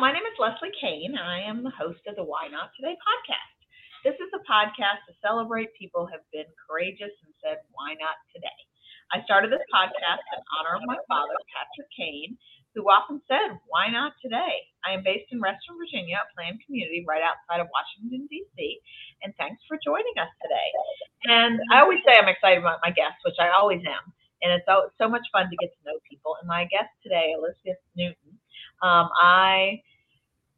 my name is Leslie Kane. I am the host of the Why Not Today podcast. This is a podcast to celebrate people who have been courageous and said, Why not today? I started this podcast in honor of my father, Patrick Kane, who often said, Why not today? I am based in Reston, Virginia, a planned community right outside of Washington, D.C. And thanks for joining us today. And I always say I'm excited about my guests, which I always am. And it's so much fun to get to know people. And my guest today, Elizabeth Newton, um, I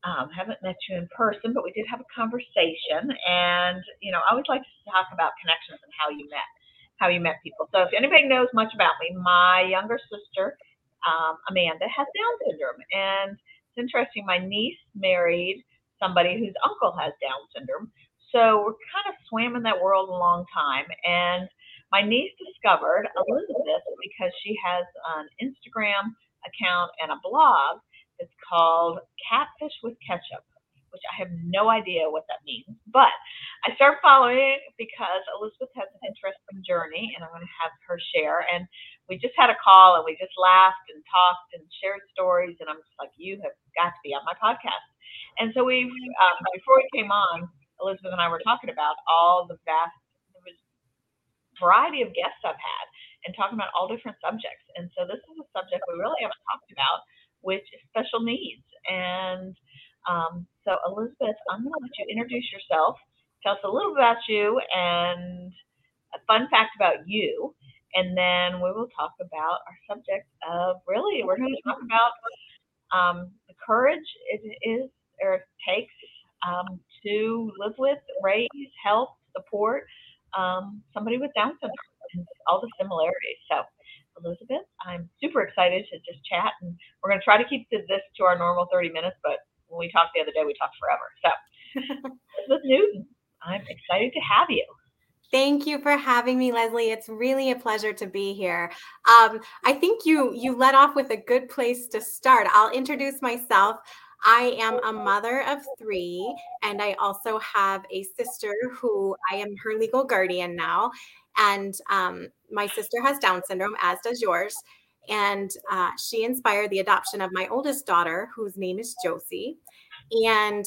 um, haven't met you in person, but we did have a conversation. And, you know, I always like to talk about connections and how you met, how you met people. So if anybody knows much about me, my younger sister, um, Amanda, has Down syndrome. And it's interesting, my niece married somebody whose uncle has Down syndrome. So we're kind of swam in that world a long time. And my niece discovered Elizabeth because she has an Instagram account and a blog it's called Catfish with Ketchup, which I have no idea what that means. But I started following it because Elizabeth has an interesting journey, and I'm going to have her share. And we just had a call, and we just laughed and talked and shared stories. And I'm just like, you have got to be on my podcast. And so we, um, before we came on, Elizabeth and I were talking about all the vast variety of guests I've had and talking about all different subjects. And so this is a subject we really haven't talked about with special needs. And um, so, Elizabeth, I'm going to let you introduce yourself, tell us a little about you, and a fun fact about you. And then we will talk about our subject of really, we're going to talk about um, the courage it is or it takes um, to live with, raise, help, support um, somebody with Down syndrome and all the similarities. So, Elizabeth. I'm super excited to just chat, and we're going to try to keep this to our normal 30 minutes, but when we talked the other day, we talked forever. So, Elizabeth Newton, I'm excited to have you. Thank you for having me, Leslie. It's really a pleasure to be here. Um, I think you you let off with a good place to start. I'll introduce myself. I am a mother of three, and I also have a sister who I am her legal guardian now. And um, my sister has Down syndrome, as does yours. And uh, she inspired the adoption of my oldest daughter, whose name is Josie. And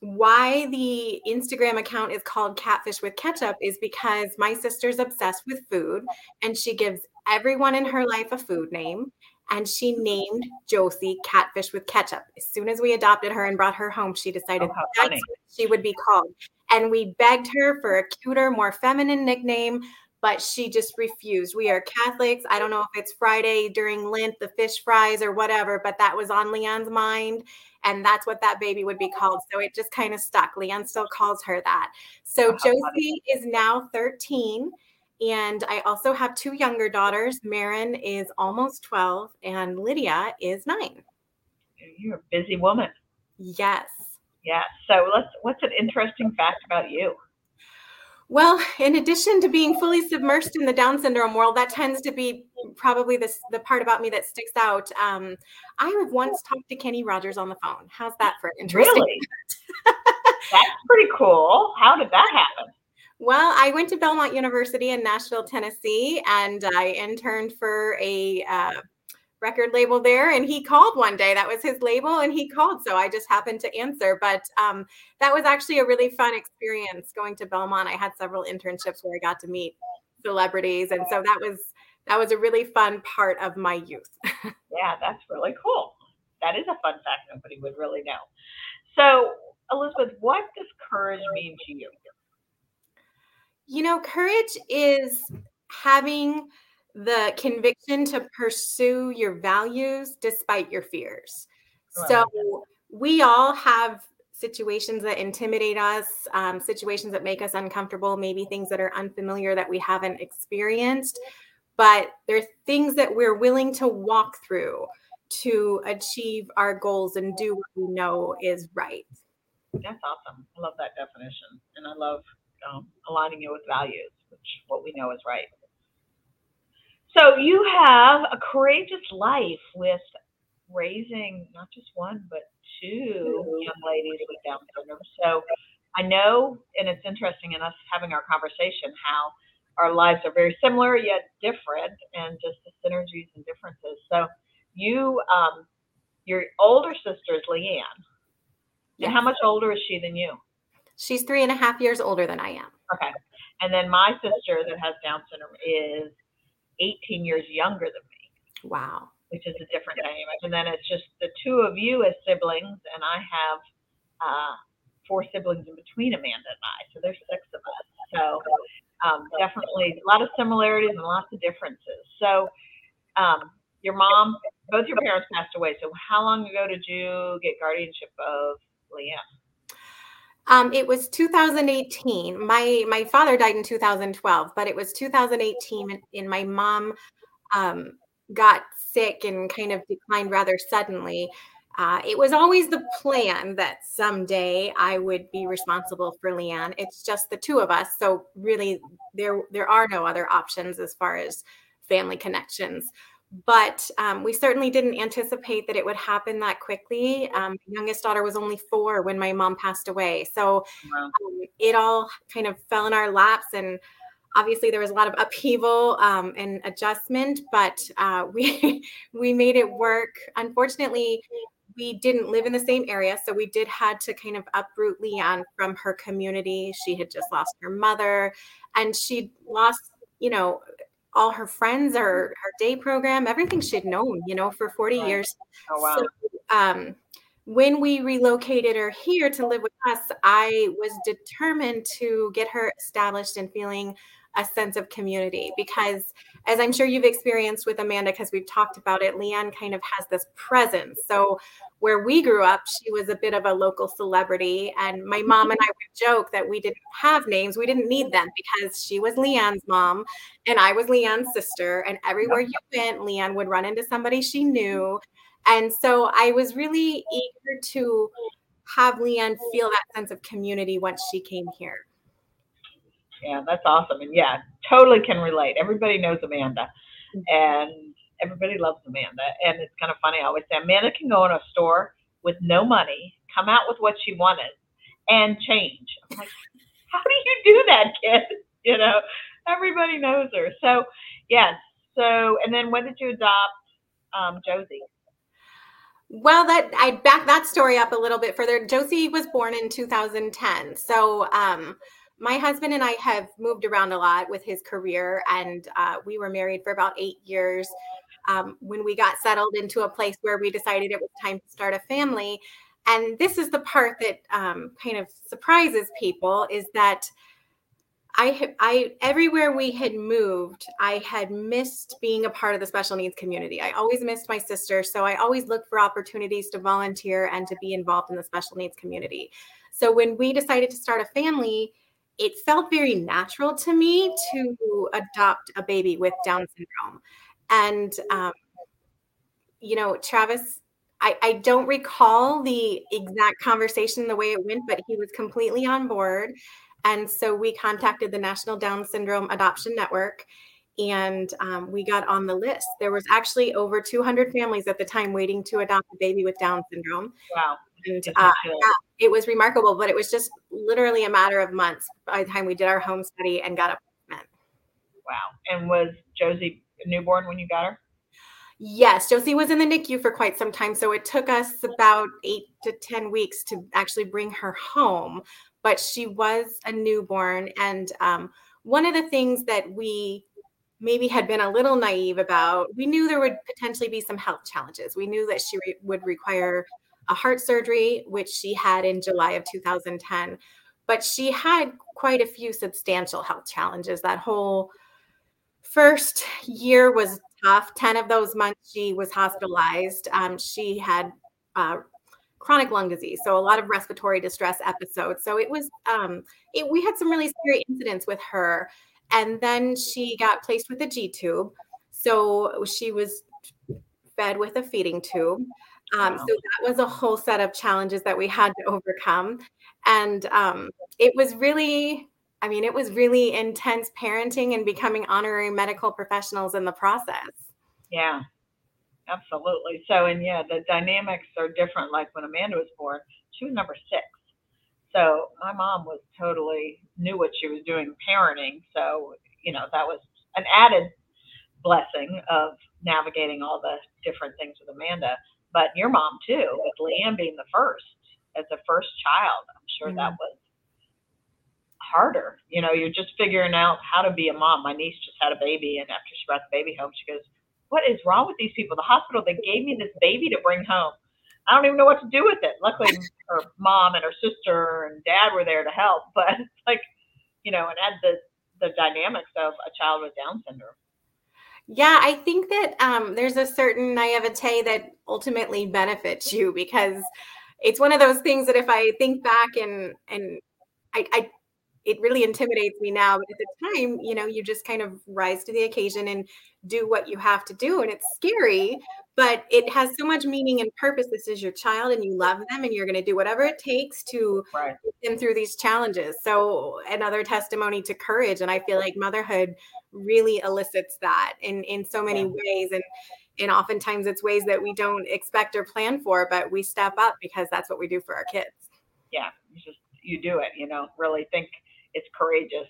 why the Instagram account is called Catfish with Ketchup is because my sister's obsessed with food and she gives everyone in her life a food name. And she named Josie Catfish with Ketchup. As soon as we adopted her and brought her home, she decided oh, that's what she would be called. And we begged her for a cuter, more feminine nickname but she just refused. We are Catholics. I don't know if it's Friday during Lent, the fish fries or whatever, but that was on Leanne's mind. And that's what that baby would be called. So it just kind of stuck. Leon still calls her that. So oh, Josie is now 13. And I also have two younger daughters. Merryn is almost 12, and Lydia is nine. You're a busy woman. Yes. Yeah. So let's what's an interesting fact about you? Well, in addition to being fully submersed in the Down syndrome world, that tends to be probably the, the part about me that sticks out. Um, I have once talked to Kenny Rogers on the phone. How's that for interesting? Really? That's pretty cool. How did that happen? Well, I went to Belmont University in Nashville, Tennessee, and I interned for a uh, record label there and he called one day. That was his label and he called so i just happened to answer. But um, that was actually a really fun experience going to belmont. I had several internships where i got to meet celebrities and so that was that was a really fun part of my youth. Yeah that's really cool. That is a fun fact nobody would really know. So elizabeth what does courage mean to you you know courage is having the conviction to pursue your values despite your fears. So we all have situations that intimidate us, um, situations that make us uncomfortable, maybe things that are unfamiliar that we haven't experienced. But there are things that we're willing to walk through to achieve our goals and do what we know is right. That's awesome. I love that definition. And I love um, aligning it with values, which what we know is right. So you have a courageous life with raising not just one, but two young ladies with Down syndrome. So I know, and it's interesting in us having our conversation how our lives are very similar yet different, and just the synergies and differences. So you um, your older sister is Leanne. Yes. And how much older is she than you? She's three and a half years older than I am. Okay. And then my sister that has Down syndrome is 18 years younger than me, Wow. which is a different dynamic. And then it's just the two of you as siblings, and I have uh, four siblings in between Amanda and I. So there's six of us. So um, definitely a lot of similarities and lots of differences. So um, your mom, both your parents passed away. So how long ago did you get guardianship of Leanne? Um, it was 2018. My my father died in 2012, but it was 2018, and, my mom um, got sick and kind of declined rather suddenly. Uh, it was always the plan that someday I would be responsible for Leanne. It's just the two of us, so really there there are no other options as far as family connections. But um, we certainly didn't anticipate that it would happen that quickly. Um, my youngest daughter was only four when my mom passed away, so Wow. um, it all kind of fell in our laps and obviously there was a lot of upheaval um, and adjustment but uh, we we made it work unfortunately we didn't live in the same area so we did had to kind of uproot leanne from her community she had just lost her mother and she lost you know all her friends her her day program everything she'd known you know for 40 Right. years Oh, wow. so, um, when we relocated her here to live with us, I was determined to get her established and feeling a sense of community because, as I'm sure you've experienced with Amanda, because we've talked about it, Leanne kind of has this presence. So, where we grew up, she was a bit of a local celebrity. And my mm-hmm. mom and I would joke that we didn't have names, we didn't need them because she was Leanne's mom and I was Leanne's sister. And everywhere you went, Leanne would run into somebody she knew. And so I was really eager to have Leanne feel that sense of community once she came here. Yeah, that's awesome. And yeah, totally can relate. Everybody knows Amanda and everybody loves Amanda. And it's kind of funny. I always say Amanda can go in a store with no money, come out with what she wanted, and change. I'm like, how do you do that, kid? You know, everybody knows her. So, yes. So, and then when did you adopt um, Josie? Well, that I back that story up a little bit further. Josie was born in 2010. So um, my husband and I have moved around a lot with his career, and uh, we were married for about eight years. Um, when we got settled into a place where we decided it was time to start a family, and this is the part that um, kind of surprises people is that I, I everywhere we had moved, I had missed being a part of the special needs community. I always missed my sister, so I always looked for opportunities to volunteer and to be involved in the special needs community. So when we decided to start a family, it felt very natural to me to adopt a baby with Down syndrome, and um, you know, Travis. I, I don't recall the exact conversation the way it went, but he was completely on board. And so we contacted the National Down Syndrome Adoption Network and um, we got on the list. There was actually over 200 families at the time waiting to adopt a baby with Down syndrome. Wow. And uh, feel- it was remarkable, but it was just literally a matter of months by the time we did our home study and got a wow. And was Josie a newborn when you got her? Yes, Josie was in the NICU for quite some time. So it took us about eight to 10 weeks to actually bring her home. But she was a newborn. And um, one of the things that we maybe had been a little naive about, we knew there would potentially be some health challenges. We knew that she re- would require a heart surgery, which she had in July of 2010. But she had quite a few substantial health challenges. That whole first year was tough. 10 of those months she was hospitalized. Um, she had uh, chronic lung disease, so a lot of respiratory distress episodes. So it was, um, it, we had some really scary incidents with her. And then she got placed with a G tube. So she was fed with a feeding tube. Um, so that was a whole set of challenges that we had to overcome. And um, it was really, I mean, it was really intense parenting and becoming honorary medical professionals in the process. Yeah, absolutely. So, and yeah, the dynamics are different. Like when Amanda was born, she was number six. So my mom was totally knew what she was doing parenting. So, you know, that was an added blessing of navigating all the different things with Amanda. But your mom too, with Leanne being the first as a first child. I'm sure Mm. that was harder. You know, you're just figuring out how to be a mom. My niece just had a baby, and after she brought the baby home, she goes, "What is wrong with these people? The hospital they gave me this baby to bring home. I don't even know what to do with it." Luckily, her mom and her sister and dad were there to help, but it's like, you know, and add the the dynamics of a child with Down syndrome. Yeah, I think that um, there's a certain naivete that ultimately benefits you because it's one of those things that if I think back and and I, I it really intimidates me now, but at the time, you know, you just kind of rise to the occasion and do what you have to do, and it's scary, but it has so much meaning and purpose. This is your child, and you love them, and you're going to do whatever it takes to Right. get them through these challenges. So another testimony to courage, and I feel like motherhood really elicits that in in so many Yeah. ways and and oftentimes it's ways that we don't expect or plan for but we step up because that's what we do for our kids yeah, you just you do it. You know, really think it's courageous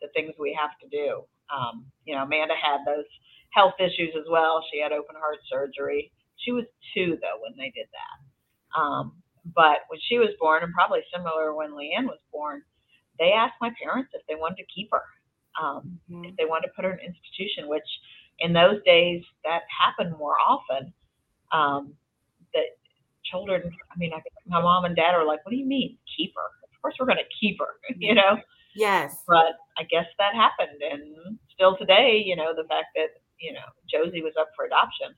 the things we have to do. Um, you know, Amanda had those health issues as well. She had open heart surgery. She was two though when they did that. Um, but when she was born, and probably similar when Leanne was born, they asked my parents if they wanted to keep her, um, if they wanted to put her in an institution. Which in those days that happened more often. Um, that children, I mean, I, my mom and dad are like, "What do you mean keep her? Of course we're going to keep her," you know. yes But I guess that happened, and still today, you know, the fact that you know Josie was up for adoption.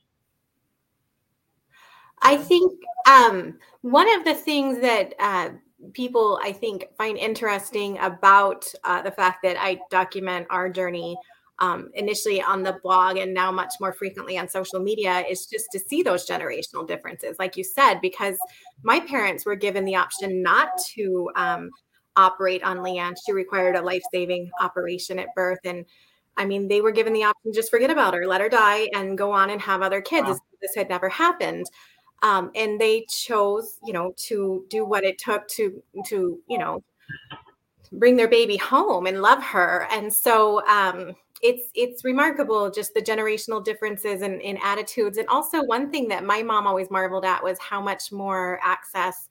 I think um, one of the things that uh, people I think find interesting about uh, the fact that I document our journey um, initially on the blog and now much more frequently on social media is just to see those generational differences, like you said, because my parents were given the option not to um, operate on Leanne. She required a life saving operation at birth. And I mean, they were given the option just forget about her, let her die, and go on and have other kids. Wow. if This had never happened um, and they chose you know to do what it took to to you know bring their baby home and love her and so um, it's it's remarkable just the generational differences in, in attitudes and also one thing that my mom always marveled at was how much more access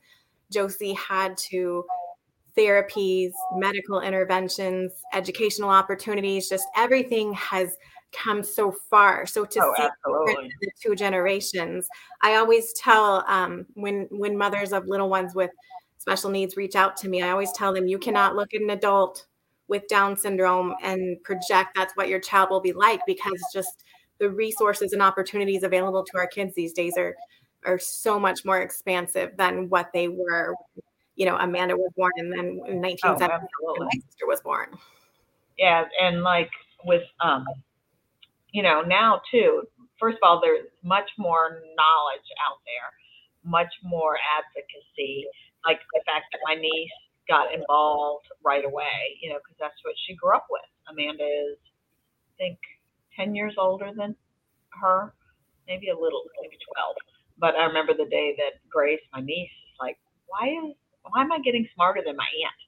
josie had to therapies medical interventions educational opportunities just everything has come so far so to Oh, see the two generations. I always tell um, when when mothers of little ones with special needs reach out to me, I always tell them you cannot look at an adult with Down syndrome and project that's what your child will be like because just the resources and opportunities available to our kids these days are are so much more expansive than what they were. You know, Amanda was born and then in 1970 Oh, my sister was born. Yeah, and like with um, you know, now too. First of all, there's much more knowledge out there, much more advocacy. Like the fact that my niece got involved right away, you know, because that's what she grew up with. Amanda is, I think, ten years older than her, maybe a little, maybe twelve. But I remember the day that Grace, my niece, is like, "Why is why am I getting smarter than my aunt?"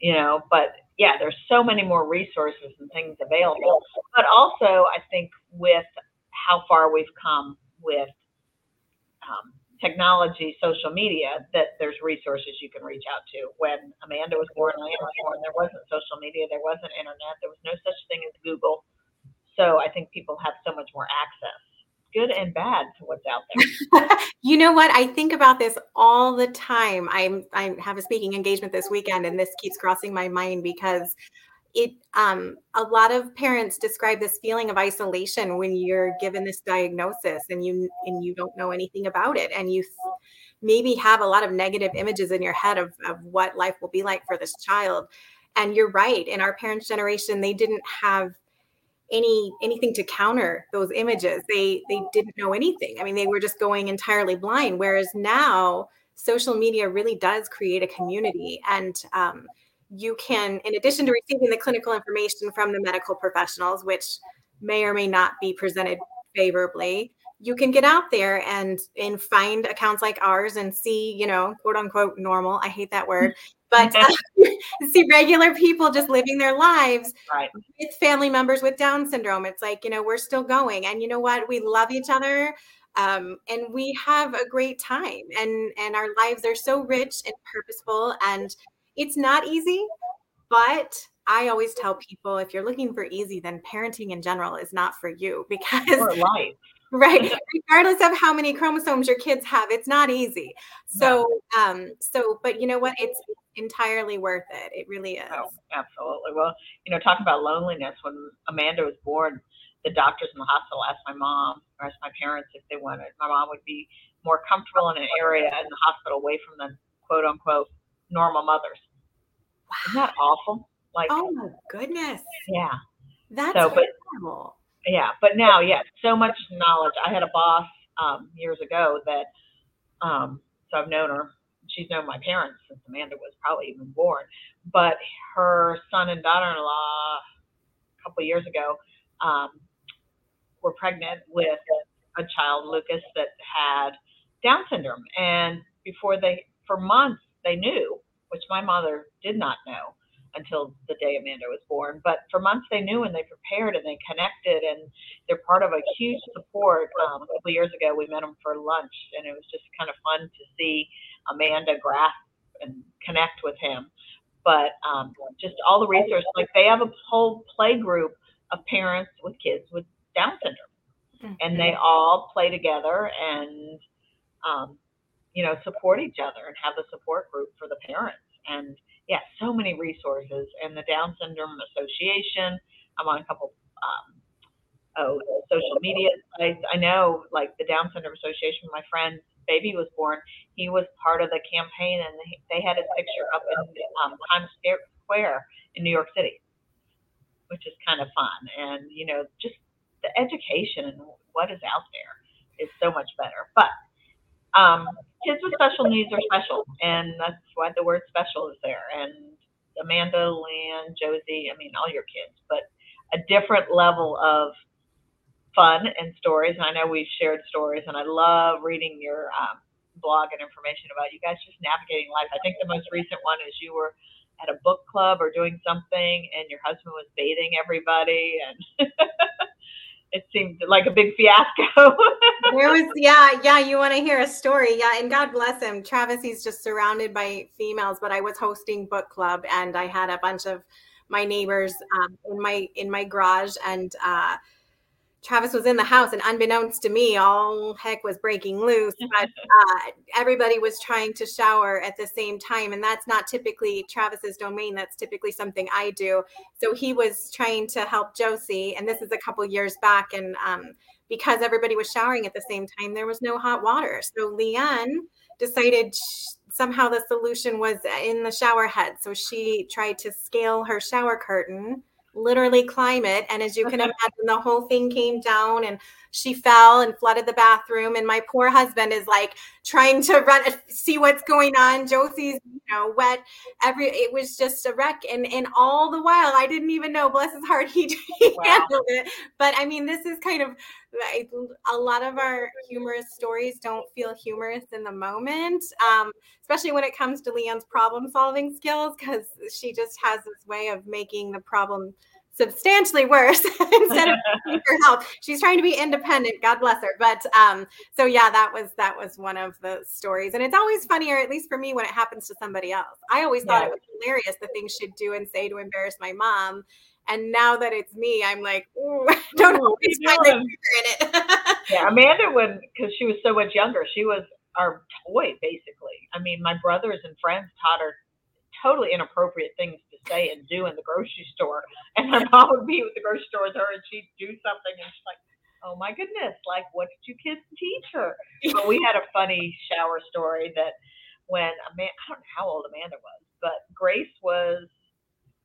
You know, but yeah, there's so many more resources and things available. But also, I think with how far we've come with um, technology, social media, that there's resources you can reach out to. When Amanda was born, Leanne was born, there wasn't social media, there wasn't internet, there was no such thing as Google. So I think people have so much more access, good and bad, to what's out there. you know what? I think about this all the time. I'm I have a speaking engagement this weekend, and this keeps crossing my mind because it um a lot of parents describe this feeling of isolation when you're given this diagnosis and you and you don't know anything about it and you maybe have a lot of negative images in your head of, of what life will be like for this child and you're right in our parents generation they didn't have any anything to counter those images. They they didn't know anything. I mean they were just going entirely blind whereas now social media really does create a community and um, you can in addition to receiving the clinical information from the medical professionals which may or may not be presented favorably you can get out there and and find accounts like ours and see you know quote unquote normal. I hate that word. But uh, see regular people just living their lives Right. with family members with down syndrome. It's like you know we're still going. And you know what? We love each other um, and we have a great time. And and our lives are so rich and purposeful and it's not easy but i always tell people if you're looking for easy then parenting in general is not for you because or life right. Regardless of how many chromosomes your kids have it's not easy. So um so but you know what? It's entirely worth it. It really is. Oh absolutely. Well you know talk about loneliness when amanda was born the doctors in the hospital asked my mom or asked my parents if they wanted my mom would be more comfortable in an area in the hospital away from the quote unquote normal mothers. Wow. isn't that awful? Like oh my goodness. Yeah. That's so, terrible yeah but now yeah so much knowledge. I had a boss um, years ago that um, so i've known her. She's known my parents since amanda was probably even born. But her son and daughter-in-law a couple years ago um, were pregnant with a child lucas that had down syndrome. And before they for months they knew which my mother did not know until the day Amanda was born. But for months they knew and they prepared and they connected and they're part of a huge support. Um, a couple years ago we met them for lunch and it was just kind of fun to see Amanda grasp and connect with him. But um, just all the resources, like they have a whole play group of parents with kids with Down syndrome, mm-hmm. and they all play together and um, you know support each other and have a support group for the parents and yeah, so many resources. And the Down Syndrome Association, I'm on a couple um, oh social media sites. I know like the Down Syndrome Association. My friend's baby was born. He was part of the campaign, and they had his picture up in um, Times Square in New York City, which is kind of fun. And you know, just the education and what is out there is so much better. But um, kids with special needs are special, and that's why the word special is there. And Amanda, Leanne, Josie, I mean, all your kids, but a different level of fun and stories. And I know we've shared stories, and I love reading your um, blog and information about you guys just navigating life. I think the most recent one is you were at a book club or doing something, and your husband was bathing everybody, and it seemed like a big fiasco. there was, yeah, yeah. You want to hear a story? Yeah, and God bless him, Travis. He's just surrounded by females. But I was hosting book club, and I had a bunch of my neighbors um, in my in my garage, and uh, Travis was in the house, and unbeknownst to me, all heck was breaking loose. But uh, everybody was trying to shower at the same time, and that's not typically Travis's domain. That's typically something I do. So he was trying to help Josie, and this is a couple years back, and um, because everybody was showering at the same time, there was no hot water. So Leanne decided. somehow the solution was in the shower head. So she tried to scale her shower curtain literally climb it. And as you can uh-huh. imagine, the whole thing came down and she fell and flooded the bathroom. And my poor husband is like trying to run, see what's going on. Josie's, you know, wet. Every it was just a wreck. And and all the while, I didn't even know. Bless his heart, he, he wow. handled it. But I mean, this is kind of a lot of our humorous stories don't feel humorous in the moment, um, especially when it comes to Leanne's problem solving skills, because she just has this way of making the problem substantially worse instead of for help. She's trying to be independent. God bless her. But um, so yeah, that was that was one of the stories, and it's always funnier, at least for me, when it happens to somebody else. I always thought yeah. it was hilarious the things she'd do and say to embarrass my mom. And now that it's me, I'm like, don't always find the in it. yeah, Amanda would, because she was so much younger. She was our toy, basically. I mean, my brothers and friends taught her totally inappropriate things say and do in the grocery store. And my mom would be at the grocery store with her and she'd do something and she's like, oh my goodness, like what did you kids teach her? But we had a funny shower story that when Amanda, I don't know how old Amanda was, but Grace was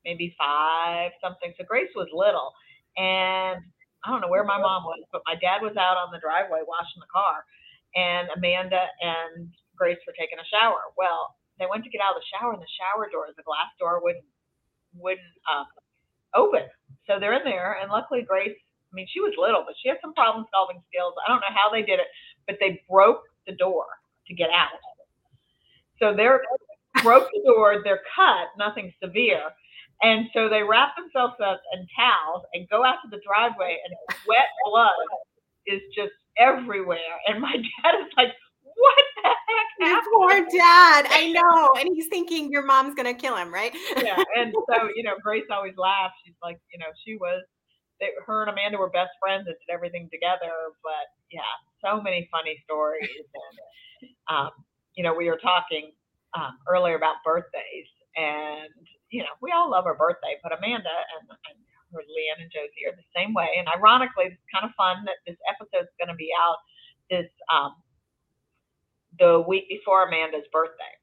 maybe five something. So Grace was little. And I don't know where my mom was, but my dad was out on the driveway washing the car. And Amanda and Grace were taking a shower. Well, they went to get out of the shower, and the shower door, the glass door, wouldn't wouldn't um, open. So they're in there, and luckily Grace. I mean, she was little, but she had some problem solving skills. I don't know how they did it, but they broke the door to get out. So they're broke the door. They're cut, nothing severe. And so they wrap themselves up in towels and go out to the driveway and wet blood is just everywhere. And my dad is like, what the heck Your happened? poor dad. I know. And he's thinking your mom's going to kill him, right? yeah. And so, you know, Grace always laughs. She's like, you know, she was, they, her and Amanda were best friends and did everything together. But yeah, so many funny stories. And, um, you know, we were talking um, earlier about birthdays. And, you know, we all love our birthday, but Amanda and, and her Leanne and Josie are the same way. And ironically, it's kind of fun that this episode's going to be out this um, the week before Amanda's birthday.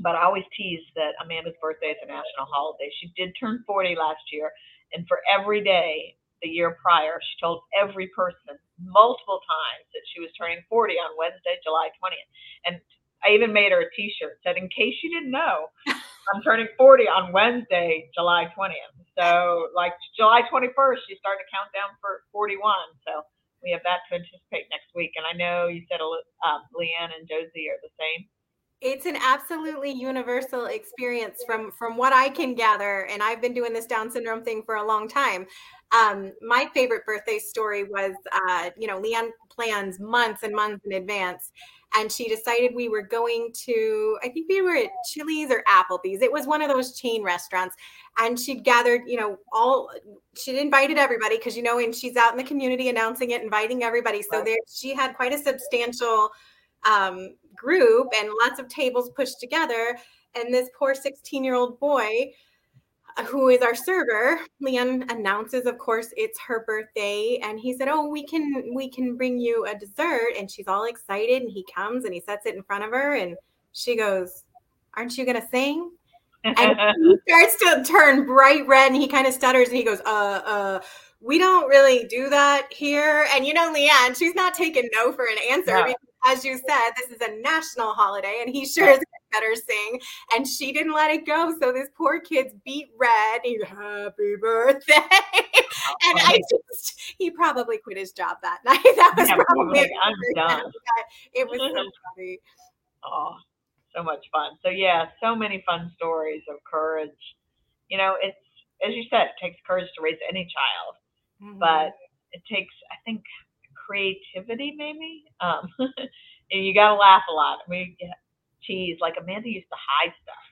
But I always tease that Amanda's birthday is a national holiday. She did turn 40 last year, and for every day the year prior, she told every person multiple times that she was turning 40 on Wednesday, July 20th. And I even made her a T-shirt said, "In case you didn't know, I'm turning 40 on Wednesday, July 20th." So, like July 21st, she started to count down for 41. So we have that to anticipate next week. And I know you said um, Leanne and Josie are the same. It's an absolutely universal experience from from what I can gather, and I've been doing this Down syndrome thing for a long time. Um, my favorite birthday story was, uh, you know, Leanne plans months and months in advance, and she decided we were going to, I think we were at Chili's or Applebee's. It was one of those chain restaurants, and she'd gathered, you know, all she'd invited everybody because you know, and she's out in the community announcing it, inviting everybody. So there, she had quite a substantial um, group and lots of tables pushed together. And this poor 16 year old boy, who is our server, Leanne announces, of course, it's her birthday. And he said, Oh, we can we can bring you a dessert. And she's all excited. And he comes and he sets it in front of her. And she goes, Aren't you gonna sing? And he starts to turn bright red and he kind of stutters and he goes, uh, uh, we don't really do that here. And you know, Leanne, she's not taking no for an answer. No. Because, as you said, this is a national holiday and he sure is better sing. And she didn't let it go. So this poor kid's beat red. He's happy birthday. and I just, he probably quit his job that night. That was Yeah, probably like, I'm done. It was so funny. Oh, so much fun. So yeah, so many fun stories of courage. You know, it's as you said, it takes courage to raise any child, Mm-hmm. but it takes, I think, creativity maybe. Um, and you got to laugh a lot. We tease like Amanda used to hide stuff,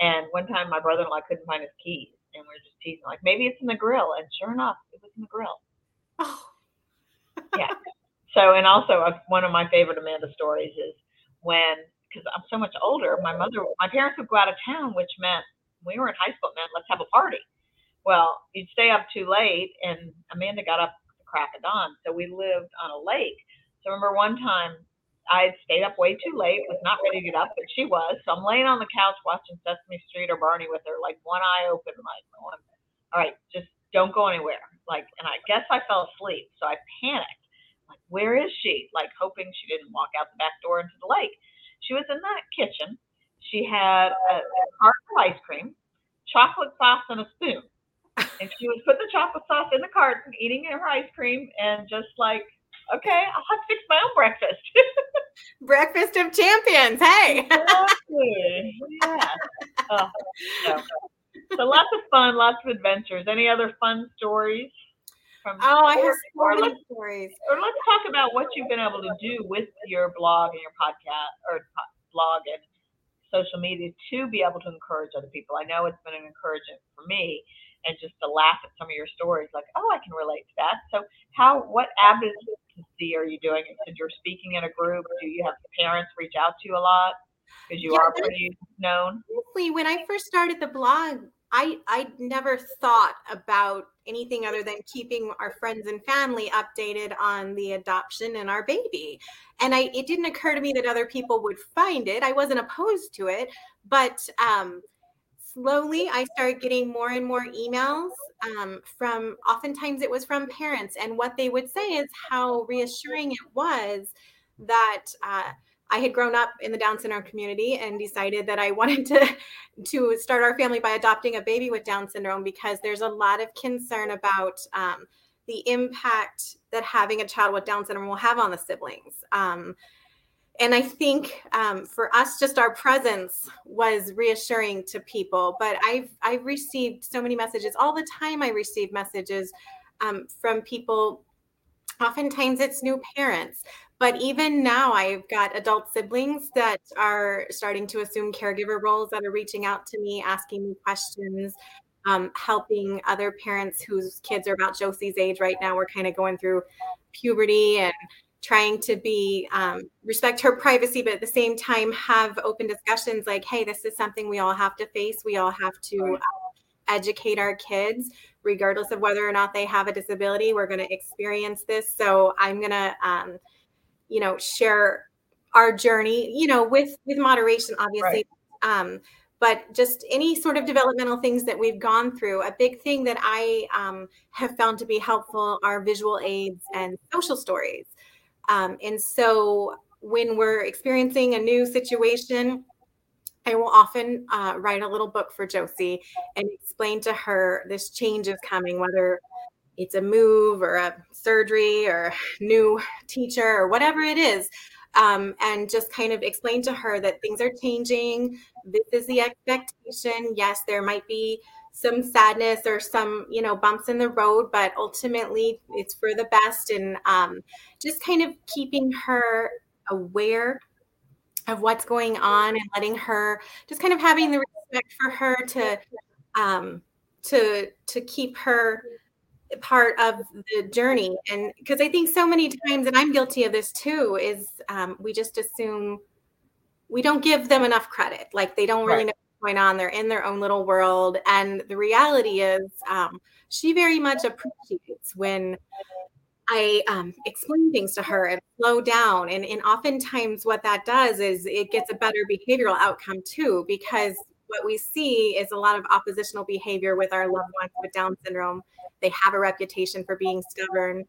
and one time my brother-in-law couldn't find his keys, and we are just teasing like maybe it's in the grill, and sure enough, it was in the grill. Oh. yeah. So, and also uh, one of my favorite Amanda stories is when, because I'm so much older, my mother, my parents would go out of town, which meant we were in high school, it meant let's have a party. Well, you'd stay up too late, and Amanda got up the crack of dawn. So we lived on a lake. So I remember one time I had stayed up way too late, was not ready to get up, but she was. So I'm laying on the couch watching Sesame Street or Barney with her, like one eye open, like, oh, going, all right, just don't go anywhere. Like, and I guess I fell asleep. So I panicked like, where is she? Like, hoping she didn't walk out the back door into the lake. She was in the kitchen. She had a, a carton of ice cream, chocolate sauce, and a spoon. And she was putting the chocolate sauce in the carton, eating her ice cream, and just like, okay, I'll have to fix my own breakfast. Breakfast of champions. Hey. exactly. Yeah. Oh, so, so lots of fun, lots of adventures. Any other fun stories? From Oh, I have so many let's stories. or let's talk about what you've been able to do with your blog and your podcast or blog and social media to be able to encourage other people. I know it's been an encouragement for me and just to laugh at some of your stories like, oh, I can relate to that. So how, what advocacy are you doing? You said you're speaking in a group. Do you have parents reach out to you a lot? Because you Yeah, are pretty known. Honestly, when I first started the blog, I I never thought about anything other than keeping our friends and family updated on the adoption and our baby. And I it didn't occur to me that other people would find it. I wasn't opposed to it, but um slowly I started getting more and more emails um, from oftentimes it was from parents and what they would say is how reassuring it was that uh, I had grown up in the Down syndrome community and decided that I wanted to to start our family by adopting a baby with Down syndrome because there's a lot of concern about um, the impact that having a child with Down syndrome will have on the siblings. Um, and I think um, for us, just our presence was reassuring to people. But I've I've received so many messages all the time. I receive messages um, from people oftentimes it's new parents. But even now, I've got adult siblings that are starting to assume caregiver roles that are reaching out to me, asking me questions, um, helping other parents whose kids are about Josie's age right now. We're kind of going through puberty and trying to be um, respect her privacy, but at the same time have open discussions like, hey, this is something we all have to face. We all have to uh, educate our kids, regardless of whether or not they have a disability. We're going to experience this. So I'm going to, um, you know, share our journey, you know, with with moderation, obviously. Right. Um, but just any sort of developmental things that we've gone through. A big thing that I um, have found to be helpful are visual aids and social stories. Um, and so when we're experiencing a new situation, I will often uh, write a little book for Josie and explain to her this change is coming, whether it's a move or a surgery or new teacher or whatever it is. Um, and just kind of explain to her that things are changing. This is the expectation. Yes, there might be some sadness or some you know bumps in the road but ultimately it's for the best. And um, just kind of keeping her aware of what's going on and letting her just kind of having the respect for her to um, to to keep her part of the journey. And because i think so many times and i'm guilty of this too is um, we just assume we don't give them enough credit. Like they don't really right. know going on. They're in their own little world. And the reality is, um, she very much appreciates when I um, explain things to her and slow down. And, and oftentimes, what that does is it gets a better behavioral outcome too, because what we see is a lot of oppositional behavior with our loved ones with Down syndrome. They have a reputation for being stubborn.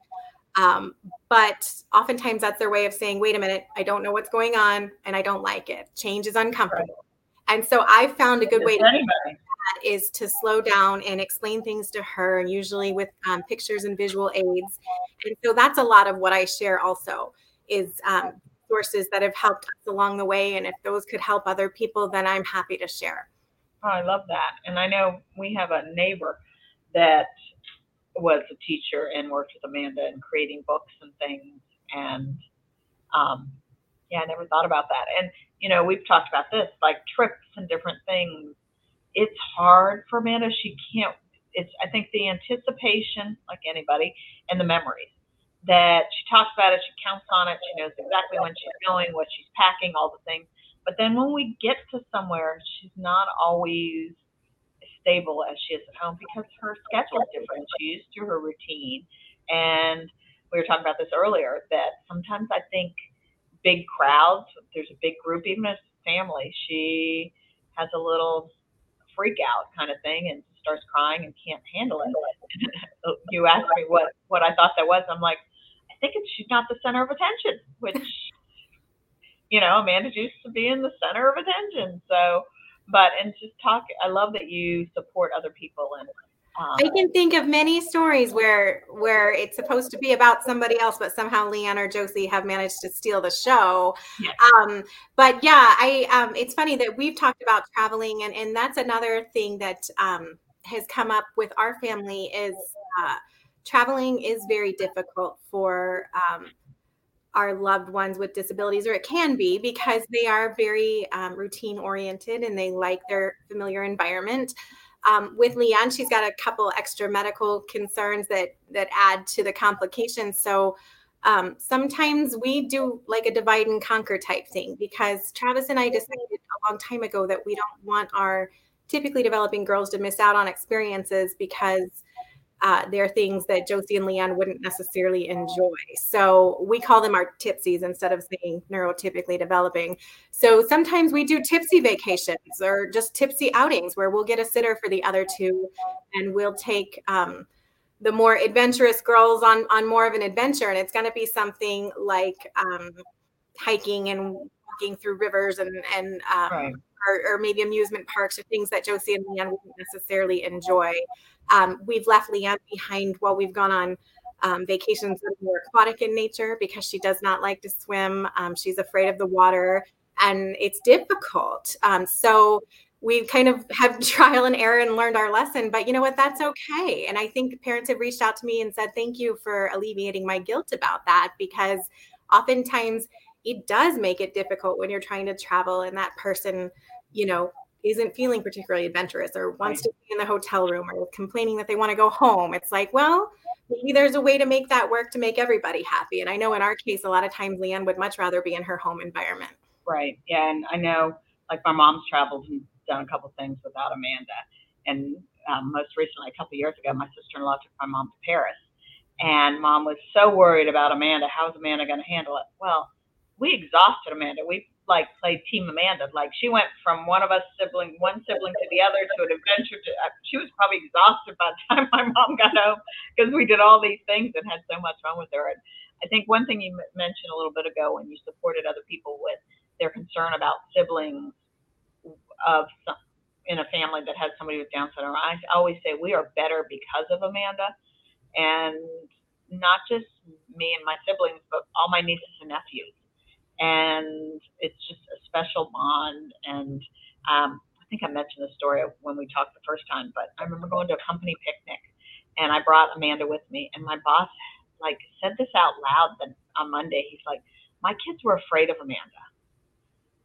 Um, but oftentimes that's their way of saying, wait a minute, I don't know what's going on and I don't like it. Change is uncomfortable. And so I found a good way to do that is to slow down and explain things to her, usually with um, pictures and visual aids. And so that's a lot of what I share also is um, sources that have helped us along the way. And if those could help other people, then I'm happy to share. Oh, I love that. And I know we have a neighbor that was a teacher and worked with Amanda in creating books and things. And um, yeah, I never thought about that. And you know, we've talked about this, like trips and different things. It's hard for Amanda. She can't. It's I think the anticipation, like anybody, and the memories that she talks about it. She counts on it. She knows exactly when she's going, what she's packing, all the things. But then when we get to somewhere, she's not always stable as she is at home because her schedule is different. She's used to her routine. And we were talking about this earlier that sometimes I think big crowds, there's a big group, even as family, she has a little freak out kind of thing and starts crying and can't handle it. you asked me what what I thought that was. I'm like, I think it's she's not the center of attention, which you know, Amanda used to be in the center of attention. So, but and just talk. I love that you support other people and um, I can think of many stories where where it's supposed to be about somebody else, but somehow Leanne or Josie have managed to steal the show. Yeah. Um, but yeah, I um, it's funny that we've talked about traveling, and and that's another thing that um, has come up with our family is uh, traveling is very difficult for um, our loved ones with disabilities, or it can be because they are very um, routine oriented and they like their familiar environment. Um, with Leanne, she's got a couple extra medical concerns that that add to the complications. So um, sometimes we do like a divide and conquer type thing because Travis and I decided a long time ago that we don't want our typically developing girls to miss out on experiences because uh, they're things that Josie and Leanne wouldn't necessarily enjoy. So we call them our tipsies instead of saying neurotypically developing. So sometimes we do tipsy vacations or just tipsy outings where we'll get a sitter for the other two and we'll take um, the more adventurous girls on, on more of an adventure. And it's going to be something like um, hiking and walking through rivers and, and um, right. Or, or maybe amusement parks or things that Josie and Leanne wouldn't necessarily enjoy. Um, we've left Leanne behind while we've gone on um, vacations that are more aquatic in nature because she does not like to swim. Um, she's afraid of the water and it's difficult. Um, so we kind of have trial and error and learned our lesson but you know what that's okay and i think parents have reached out to me and said thank you for alleviating my guilt about that because oftentimes it does make it difficult when you're trying to travel and that person you know isn't feeling particularly adventurous or wants right. to be in the hotel room or complaining that they want to go home it's like well maybe there's a way to make that work to make everybody happy and i know in our case a lot of times leanne would much rather be in her home environment right yeah and i know like my mom's traveled and done a couple things without Amanda. And um, most recently, a couple years ago, my sister-in-law took my mom to Paris, and mom was so worried about Amanda. How's Amanda going to handle it? Well, we exhausted Amanda. We like played Team Amanda. Like she went from one of us sibling, one sibling to the other to an adventure. To uh, she was probably exhausted by the time my mom got home because we did all these things and had so much fun with her. And I think one thing you mentioned a little bit ago when you supported other people with their concern about siblings of some, in a family that has somebody with Down syndrome. I always say we are better because of Amanda, and not just me and my siblings, but all my nieces and nephews. And it's just a special bond. And um, I think I mentioned the story when we talked the first time, but I remember going to a company picnic, and I brought Amanda with me, and my boss like said this out loud then on Monday. He's like, "My kids were afraid of Amanda,"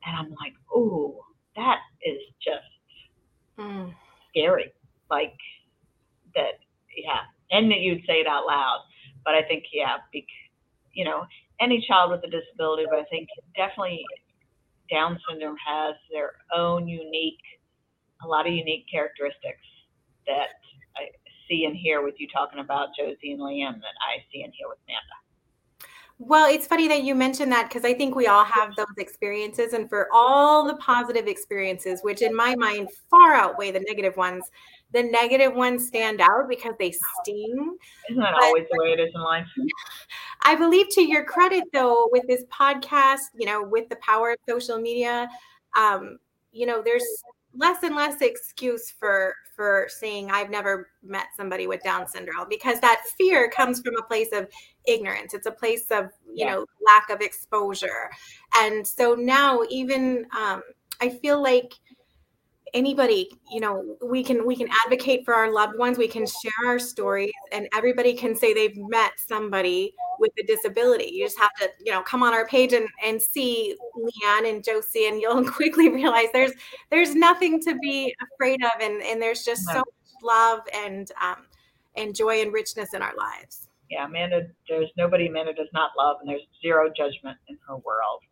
and I'm like, "Ooh." that is just mm. scary. Like that, yeah. And that you'd say it out loud. But I think, yeah, bec- you know, any child with a disability, but I think definitely Down syndrome has their own unique, a lot of unique characteristics that I see and hear with you talking about Josie and Leanne that I see and hear with Amanda. Well, it's funny that you mentioned that because I think we all have those experiences. And for all the positive experiences, which in my mind far outweigh the negative ones, the negative ones stand out because they sting. Isn't that but, always the way it is in life? I believe to your credit, though, with this podcast, you know, with the power of social media, um, you know, there's less and less excuse for for saying I've never met somebody with Down syndrome because that fear comes from a place of ignorance. It's a place of you yeah. know lack of exposure, and so now even um, I feel like anybody you know we can we can advocate for our loved ones we can share our stories and everybody can say they've met somebody with a disability. You just have to you know come on our page and and see leanne and josie and you'll quickly realize there's there's nothing to be afraid of and and there's just so much love and um and joy and richness in our lives. Yeah amanda there's nobody amanda does not love and there's zero judgment in her world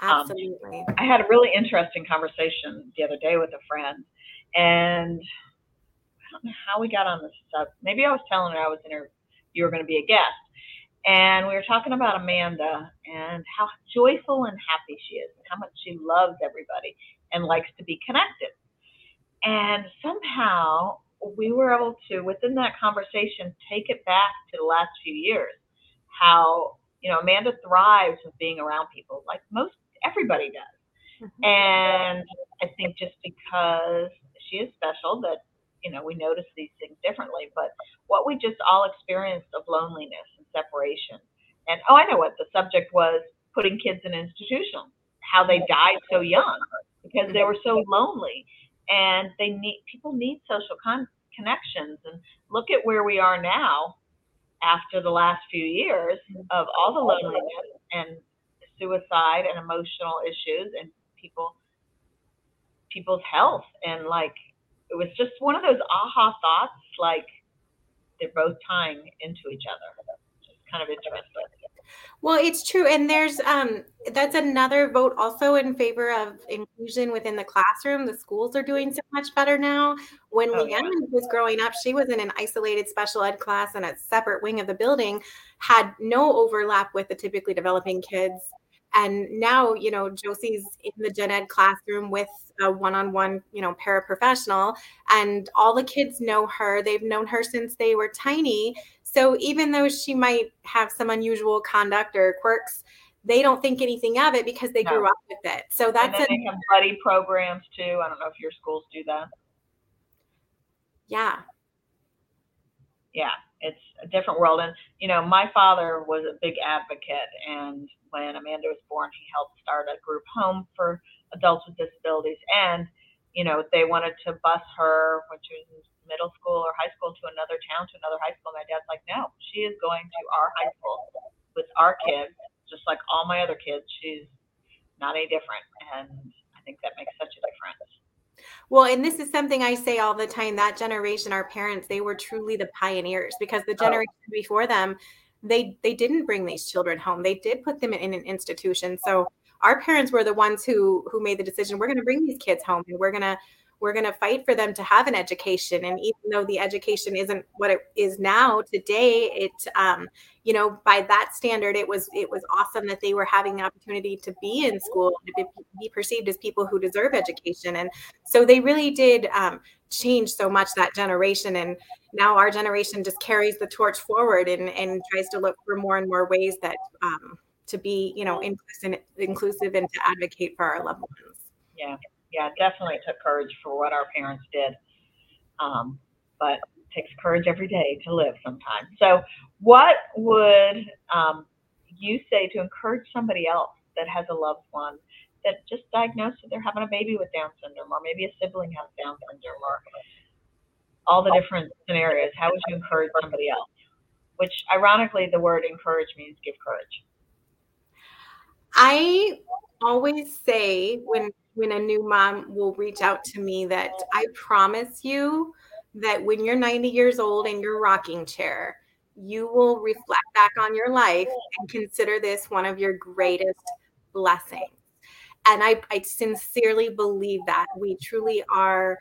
Absolutely. Um, I had a really interesting conversation the other day with a friend, and I don't know how we got on this stuff. Maybe I was telling her I was in her, you were going to be a guest, and we were talking about Amanda and how joyful and happy she is, and how much she loves everybody and likes to be connected. And somehow we were able to, within that conversation, take it back to the last few years. How you know Amanda thrives with being around people, like most everybody does. Mm-hmm. And I think just because she is special that you know we notice these things differently. But what we just all experienced of loneliness and separation, and oh, I know what the subject was: putting kids in institutions, how they died so young because they were so lonely, and they need people need social con- connections. And look at where we are now after the last few years of all the loneliness and suicide and emotional issues and people people's health. And like it was just one of those aha thoughts like they're both tying into each other. It's kind of interesting. Well it's true. And there's um that's another vote also in favor of inclusion within the classroom. The schools are doing so much better now. When oh, leanne yeah. was growing up she was in an isolated special ed class in a separate wing of the building had no overlap with the typically developing kids and now you know josie's in the gen ed classroom with a one-on-one you know paraprofessional and all the kids know her. They've known her since they were tiny. So even though she might have some unusual conduct or quirks they don't think anything of it because they no. grew up with it. So that's and they have buddy programs too. I don't know if your schools do that. Yeah. Yeah it's a different world. And, you know, my father was a big advocate. And when Amanda was born, he helped start a group home for adults with disabilities. And, you know, they wanted to bus her when she was in middle school or high school to another town, to another high school. My dad's like, no, she is going to our high school with our kids, just like all my other kids. She's not any different. And I think that makes such a difference. Well, and this is something I say all the time that generation, our parents, they were truly the pioneers because the oh. generation oh. before them, they they didn't bring these children home. They did put them in an institution. So our parents were the ones who who made the decision we're going to bring these kids home and we're going to we're going to fight for them to have an education. And even though the education isn't what it is now today it um, you know by that standard it was it was awesome that they were having the opportunity to be in school to be perceived as people who deserve education. And so they really did um, change so much that generation. And now our generation just carries the torch forward and, and tries to look for more and more ways that um, to be you know inclusive, inclusive and to advocate for our loved ones. Yeah yeah, definitely took courage for what our parents did. Um, but it takes courage every day to live sometimes. So, what would um, you say to encourage somebody else that has a loved one that just diagnosed that they're having a baby with Down syndrome, or maybe a sibling has Down syndrome, or all the different scenarios? How would you encourage somebody else? Which, ironically, the word encourage means give courage. I always say when when a new mom will reach out to me that I promise you that when you're 90 years old in your rocking chair, you will reflect back on your life and consider this one of your greatest blessings. And I, I sincerely believe that we truly are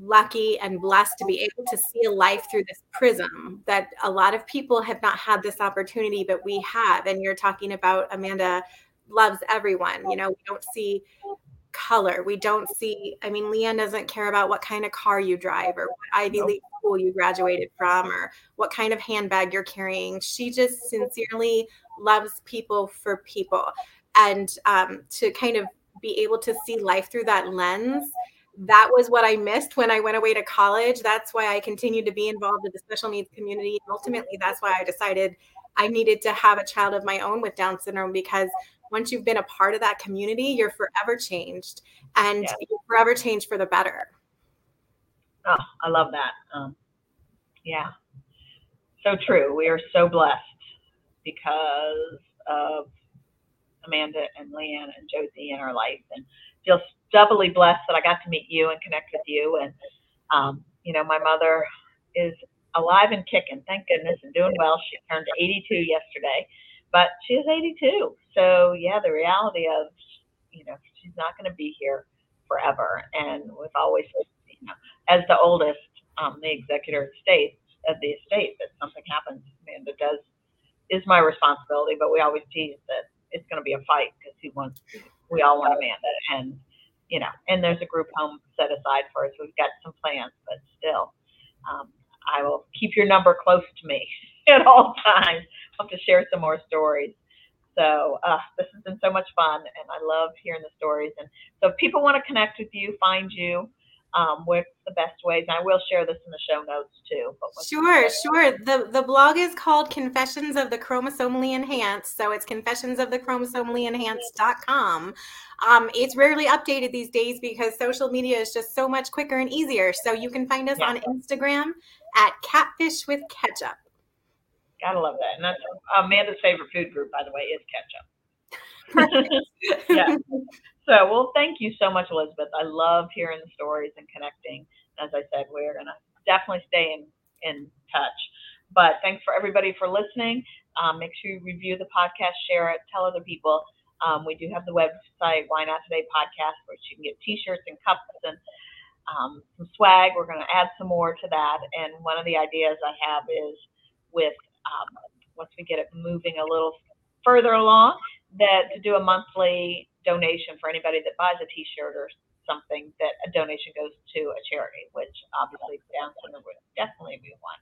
lucky and blessed to be able to see a life through this prism that a lot of people have not had this opportunity, but we have. And you're talking about Amanda loves everyone. You know, we don't see color. We don't see, I mean, Leanne doesn't care about what kind of car you drive or what Ivy League school you graduated from or what kind of handbag you're carrying. She just sincerely loves people for people. And um, to kind of be able to see life through that lens, that was what I missed when I went away to college. That's why I continued to be involved with the special needs community. And ultimately, that's why I decided I needed to have a child of my own with Down syndrome because once you've been a part of that community, you're forever changed and yeah. you're forever changed for the better. Oh, I love that. Um, yeah, so true. We are so blessed because of Amanda and Leanne and Josie in our life, and feel doubly blessed that I got to meet you and connect with you. And um, you know, my mother is alive and kicking, thank goodness, and doing well. She turned 82 yesterday, but she is 82. So yeah, the reality of you know she's not going to be here forever, and we've always you know as the oldest, um, the executor of estate of the estate that something happens, Amanda does is my responsibility. But we always tease that it's going to be a fight because he wants we all want Amanda, and you know, and there's a group home set aside for us. We've got some plans, but still, um, I will keep your number close to me at all times. I'll to share some more stories. So uh, this has been so much fun, and I love hearing the stories. And so if people want to connect with you, find you, um, what's the best ways? And I will share this in the show notes too. sure, sure. The the blog is called Confessions of the Chromosomally Enhanced. So it's confessions of the chromosomally enhanced.com. Um, it's rarely updated these days because social media is just so much quicker and easier. So you can find us yeah. on Instagram at catfish with ketchup. Gotta love that. And that's Amanda's favorite food group, by the way, is ketchup. yeah. So, well, thank you so much, Elizabeth. I love hearing the stories and connecting. As I said, we're gonna definitely stay in in touch. But thanks for everybody for listening. Um, make sure you review the podcast, share it, tell other people. Um, we do have the website, Why Not Today podcast, where you can get T-shirts and cups and um, some swag. We're going to add some more to that. And one of the ideas I have is with um, once we get it moving a little further along, that to do a monthly donation for anybody that buys a T-shirt or something, that a donation goes to a charity, which obviously Down syndrome would definitely be one.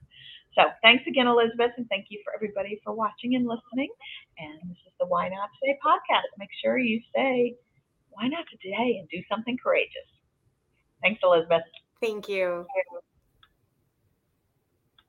So thanks again, Elizabeth, and thank you for everybody for watching and listening. And this is the Why Not Today podcast. Make sure you say, why not today and do something courageous. Thanks, Elizabeth. Thank you.